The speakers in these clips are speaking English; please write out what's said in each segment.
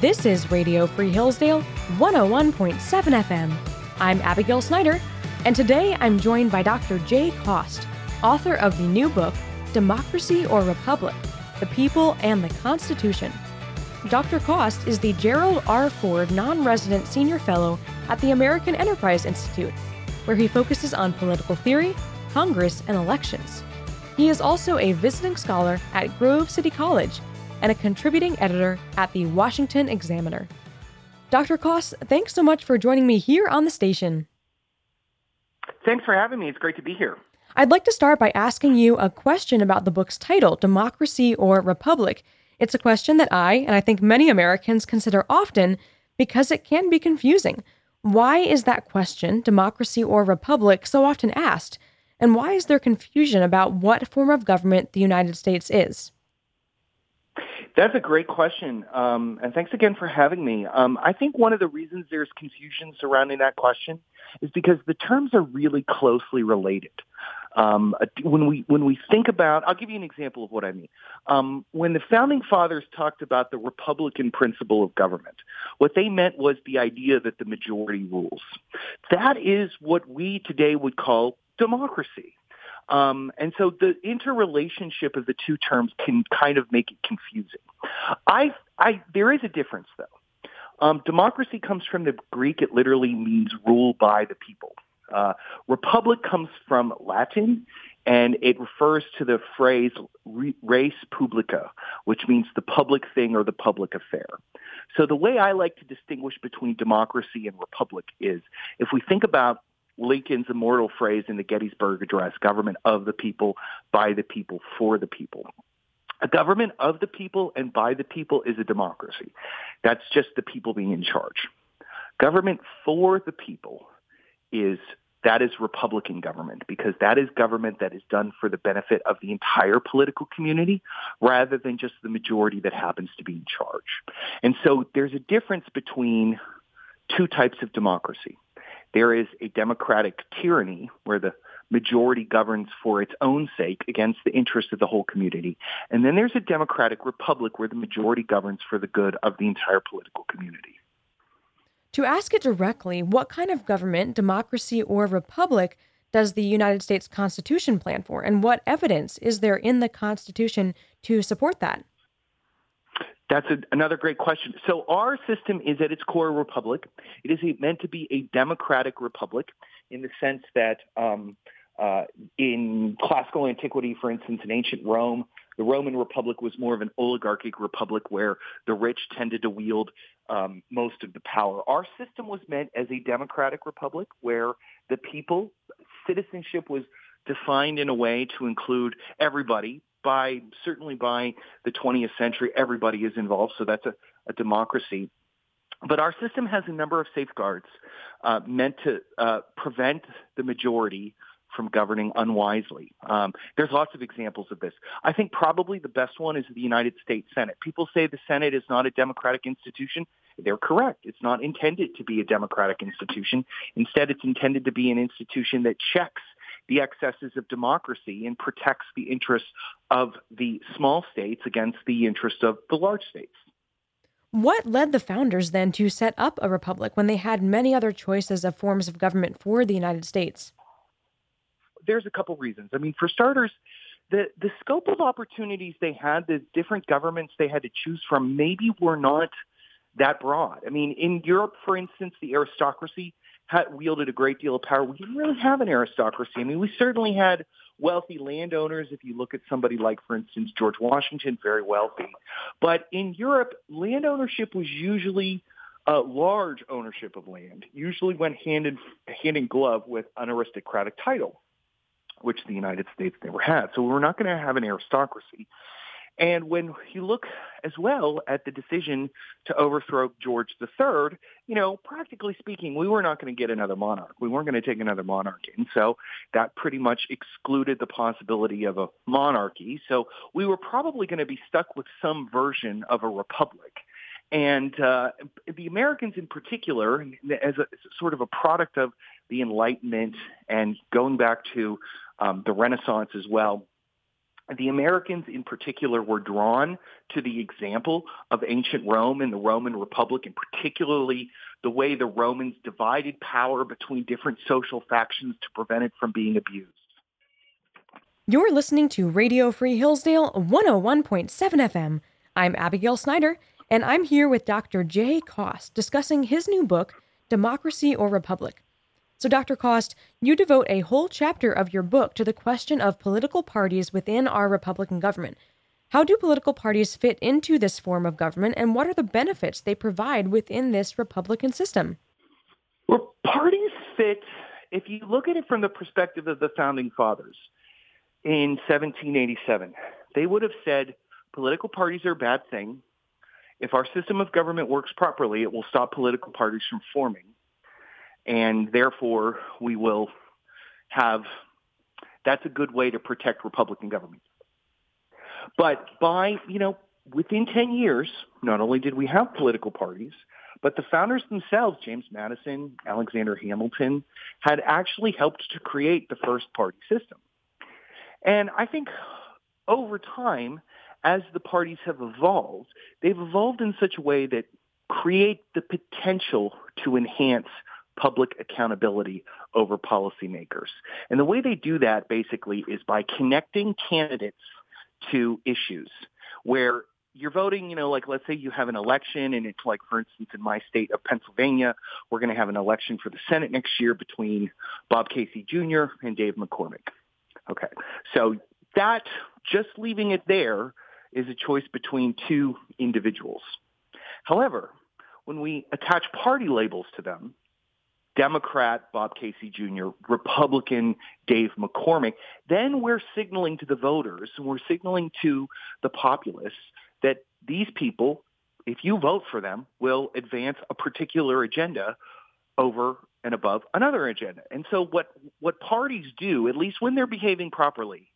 This is Radio Free Hillsdale 101.7 FM. I'm Abigail Snyder, and today I'm joined by Dr. Jay Cost, author of the new book, Democracy or Republic The People and the Constitution. Dr. Cost is the Gerald R. Ford Non Resident Senior Fellow at the American Enterprise Institute, where he focuses on political theory, Congress, and elections. He is also a visiting scholar at Grove City College and a contributing editor at the Washington Examiner. Dr. Cost, thanks so much for joining me here on the station. Thanks for having me. It's great to be here. I'd like to start by asking you a question about the book's title, Democracy or Republic. It's a question that I, and I think many Americans, consider often because it can be confusing. Why is that question, democracy or republic, so often asked? And why is there confusion about what form of government the United States is? That's a great question, um, and thanks again for having me. Um, I think one of the reasons there's confusion surrounding that question is because the terms are really closely related. Um, when we when we think about, I'll give you an example of what I mean. Um, when the founding fathers talked about the Republican principle of government, what they meant was the idea that the majority rules. That is what we today would call democracy. Um, and so the interrelationship of the two terms can kind of make it confusing. I, I, there is a difference though. Um, democracy comes from the Greek. It literally means rule by the people. Uh, republic comes from Latin, and it refers to the phrase res publica, which means the public thing or the public affair. So the way I like to distinguish between democracy and republic is if we think about Lincoln's immortal phrase in the Gettysburg Address, government of the people, by the people, for the people. A government of the people and by the people is a democracy. That's just the people being in charge. Government for the people is that is Republican government because that is government that is done for the benefit of the entire political community rather than just the majority that happens to be in charge. And so there's a difference between two types of democracy. There is a democratic tyranny where the majority governs for its own sake against the interests of the whole community. And then there's a democratic republic where the majority governs for the good of the entire political community. To ask it directly, what kind of government, democracy or republic, does the United States Constitution plan for? And what evidence is there in the Constitution to support that? That's a, another great question. So our system is at its core a republic. It is meant to be a democratic republic in the sense that um, uh, in classical antiquity, for instance, in ancient Rome, the Roman Republic was more of an oligarchic republic where the rich tended to wield um, most of the power. Our system was meant as a democratic republic where the people, citizenship was defined in a way to include everybody, by certainly by the 20th century, everybody is involved, so that's a, a democracy. But our system has a number of safeguards uh, meant to uh, prevent the majority from governing unwisely. Um, there's lots of examples of this. I think probably the best one is the United States Senate. People say the Senate is not a democratic institution. They're correct. It's not intended to be a democratic institution. Instead, it's intended to be an institution that checks the excesses of democracy and protects the interests of the small states against the interests of the large states. What led the founders then to set up a republic when they had many other choices of forms of government for the United States? There's a couple reasons. I mean, for starters, the, the scope of opportunities they had, the different governments they had to choose from, maybe were not that broad. I mean, in Europe, for instance, the aristocracy had wielded a great deal of power. We didn't really have an aristocracy. I mean, we certainly had wealthy landowners. If you look at somebody like, for instance, George Washington, very wealthy. But in Europe, land ownership was usually uh, large ownership of land, usually went hand in, hand in glove with an aristocratic title, which the United States never had. So we're not going to have an aristocracy. And when you look as well at the decision to overthrow George III, you know, practically speaking, we were not going to get another monarch. We weren't going to take another monarch in. So that pretty much excluded the possibility of a monarchy. So we were probably going to be stuck with some version of a republic. And uh, the Americans in particular, as as a sort of a product of the Enlightenment and going back to um, the Renaissance as well, the Americans in particular were drawn to the example of ancient Rome and the Roman Republic, and particularly the way the Romans divided power between different social factions to prevent it from being abused. You're listening to Radio Free Hillsdale 101.7 FM. I'm Abigail Snyder, and I'm here with Dr. Jay Cost discussing his new book, Democracy or Republic so, Dr. Cost, you devote a whole chapter of your book to the question of political parties within our Republican government. How do political parties fit into this form of government, and what are the benefits they provide within this Republican system? Well, parties fit, if you look at it from the perspective of the founding fathers in 1787, they would have said political parties are a bad thing. If our system of government works properly, it will stop political parties from forming and therefore we will have that's a good way to protect Republican government. But by, you know, within 10 years, not only did we have political parties, but the founders themselves, James Madison, Alexander Hamilton, had actually helped to create the first party system. And I think over time, as the parties have evolved, they've evolved in such a way that create the potential to enhance public accountability over policymakers. And the way they do that basically is by connecting candidates to issues where you're voting, you know, like let's say you have an election and it's like, for instance, in my state of Pennsylvania, we're going to have an election for the Senate next year between Bob Casey Jr. and Dave McCormick. Okay. So that, just leaving it there, is a choice between two individuals. However, when we attach party labels to them, Democrat Bob Casey Jr., Republican Dave McCormick, then we're signaling to the voters and we're signaling to the populace that these people, if you vote for them, will advance a particular agenda over and above another agenda. And so what, what parties do, at least when they're behaving properly,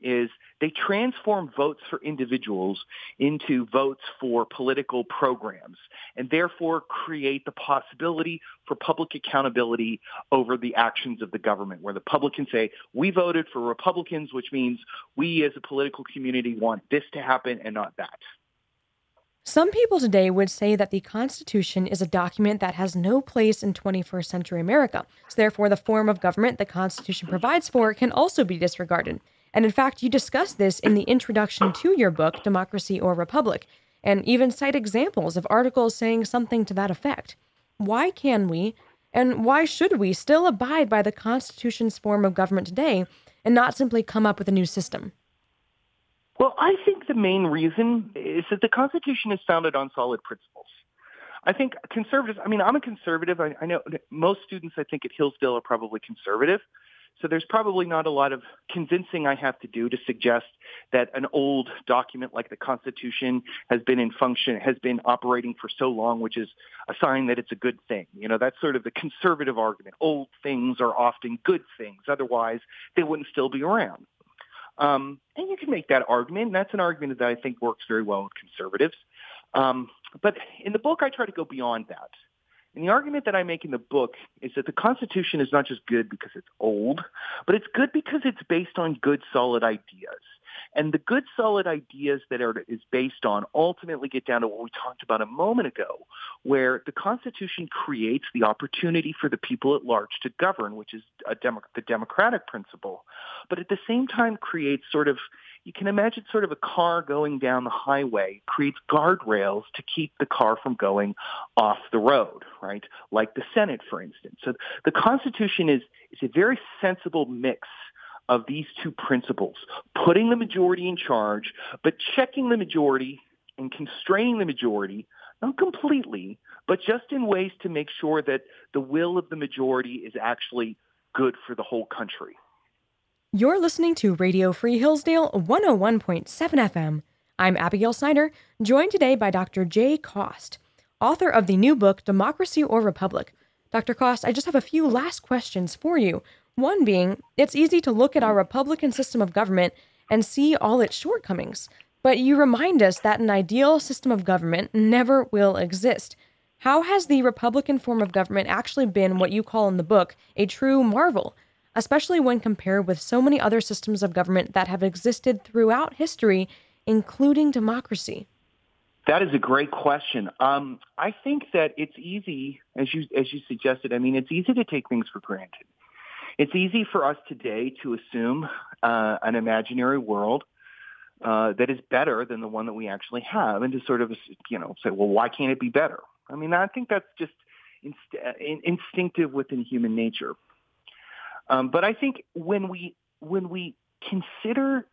is they transform votes for individuals into votes for political programs and therefore create the possibility for public accountability over the actions of the government where the public can say, we voted for Republicans, which means we as a political community want this to happen and not that. Some people today would say that the Constitution is a document that has no place in 21st century America. So therefore, the form of government the Constitution provides for can also be disregarded. And in fact, you discuss this in the introduction to your book, Democracy or Republic, and even cite examples of articles saying something to that effect. Why can we, and why should we, still abide by the Constitution's form of government today and not simply come up with a new system? Well, I think the main reason is that the Constitution is founded on solid principles. I think conservatives, I mean, I'm a conservative. I, I know most students, I think, at Hillsdale are probably conservative. So there's probably not a lot of convincing I have to do to suggest that an old document like the Constitution has been in function, has been operating for so long, which is a sign that it's a good thing. You know, that's sort of the conservative argument. Old things are often good things. Otherwise, they wouldn't still be around. Um, and you can make that argument. And that's an argument that I think works very well with conservatives. Um, but in the book, I try to go beyond that. And the argument that I make in the book is that the Constitution is not just good because it's old, but it's good because it's based on good, solid ideas. And the good, solid ideas that are is based on ultimately get down to what we talked about a moment ago, where the Constitution creates the opportunity for the people at large to govern, which is demo- the democratic principle, but at the same time creates sort of you can imagine sort of a car going down the highway creates guardrails to keep the car from going off the road, right? Like the Senate, for instance. So the Constitution is, is a very sensible mix of these two principles, putting the majority in charge, but checking the majority and constraining the majority, not completely, but just in ways to make sure that the will of the majority is actually good for the whole country. You're listening to Radio Free Hillsdale 101.7 FM. I'm Abigail Snyder, joined today by Dr. Jay Cost, author of the new book, Democracy or Republic. Dr. Cost, I just have a few last questions for you. One being, it's easy to look at our Republican system of government and see all its shortcomings, but you remind us that an ideal system of government never will exist. How has the Republican form of government actually been what you call in the book a true marvel? Especially when compared with so many other systems of government that have existed throughout history, including democracy? That is a great question. Um, I think that it's easy, as you as you suggested. I mean, it's easy to take things for granted. It's easy for us today to assume uh, an imaginary world uh, that is better than the one that we actually have, and to sort of you know say, well, why can't it be better? I mean, I think that's just inst- uh, instinctive within human nature. Um, but I think when we when we consider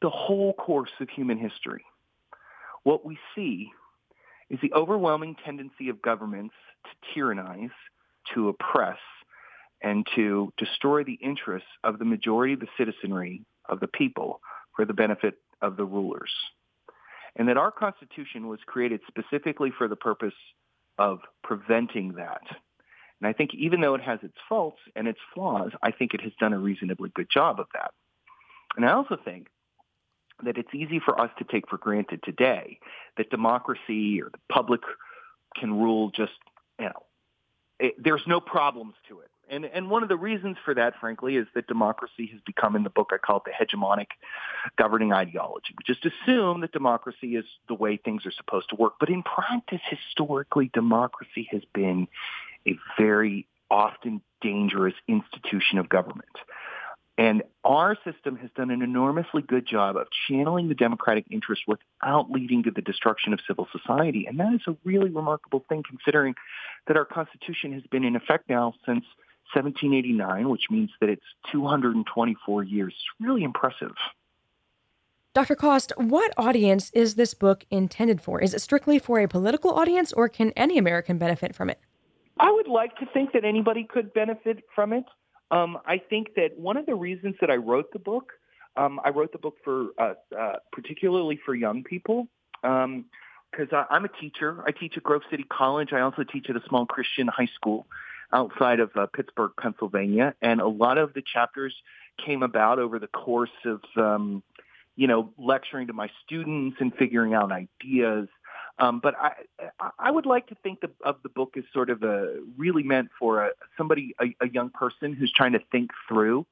the whole course of human history, what we see is the overwhelming tendency of governments to tyrannize, to oppress, and to destroy the interests of the majority of the citizenry of the people for the benefit of the rulers. And that our Constitution was created specifically for the purpose of preventing that. And I think even though it has its faults and its flaws, I think it has done a reasonably good job of that. And I also think that it's easy for us to take for granted today that democracy or the public can rule just, you know, it, there's no problems to it. And, and one of the reasons for that, frankly, is that democracy has become, in the book, I call it the hegemonic governing ideology. We just assume that democracy is the way things are supposed to work. But in practice, historically, democracy has been a very often dangerous institution of government. And our system has done an enormously good job of channeling the democratic interest without leading to the destruction of civil society. And that is a really remarkable thing considering that our Constitution has been in effect now since 1789, which means that it's 224 years. It's really impressive. Dr. Cost, what audience is this book intended for? Is it strictly for a political audience or can any American benefit from it? I would like to think that anybody could benefit from it. Um, I think that one of the reasons that I wrote the book, um, I wrote the book for uh, uh, particularly for young people, because um, I'm a teacher. I teach at Grove City College. I also teach at a small Christian high school outside of uh, Pittsburgh, Pennsylvania, and a lot of the chapters came about over the course of, um, you know, lecturing to my students and figuring out ideas. Um, but I, I would like to think the, of the book as sort of a really meant for a, somebody, a, a young person who's trying to think through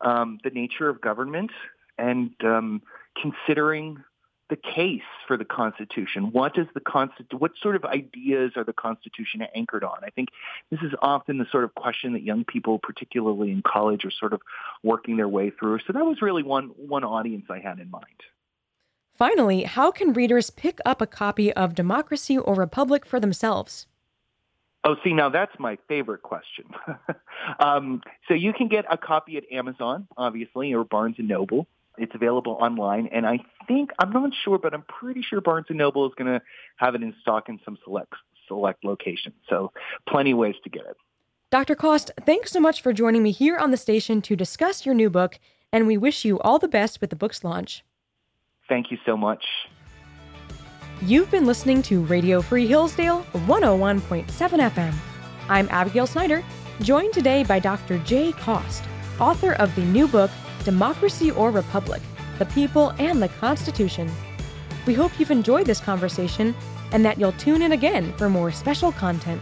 um, the nature of government and um, considering the case for the Constitution. What does the Constitution? What sort of ideas are the Constitution anchored on? I think this is often the sort of question that young people, particularly in college, are sort of working their way through. So that was really one one audience I had in mind. Finally, how can readers pick up a copy of Democracy or Republic for themselves? Oh, see, now that's my favorite question. um, so you can get a copy at Amazon, obviously, or Barnes and Noble. It's available online, and I think I'm not sure, but I'm pretty sure Barnes and Noble is going to have it in stock in some select select locations. So, plenty of ways to get it. Dr. Cost, thanks so much for joining me here on the station to discuss your new book, and we wish you all the best with the book's launch. Thank you so much. You've been listening to Radio Free Hillsdale 101.7 FM. I'm Abigail Snyder, joined today by Dr. Jay Cost, author of the new book, Democracy or Republic The People and the Constitution. We hope you've enjoyed this conversation and that you'll tune in again for more special content.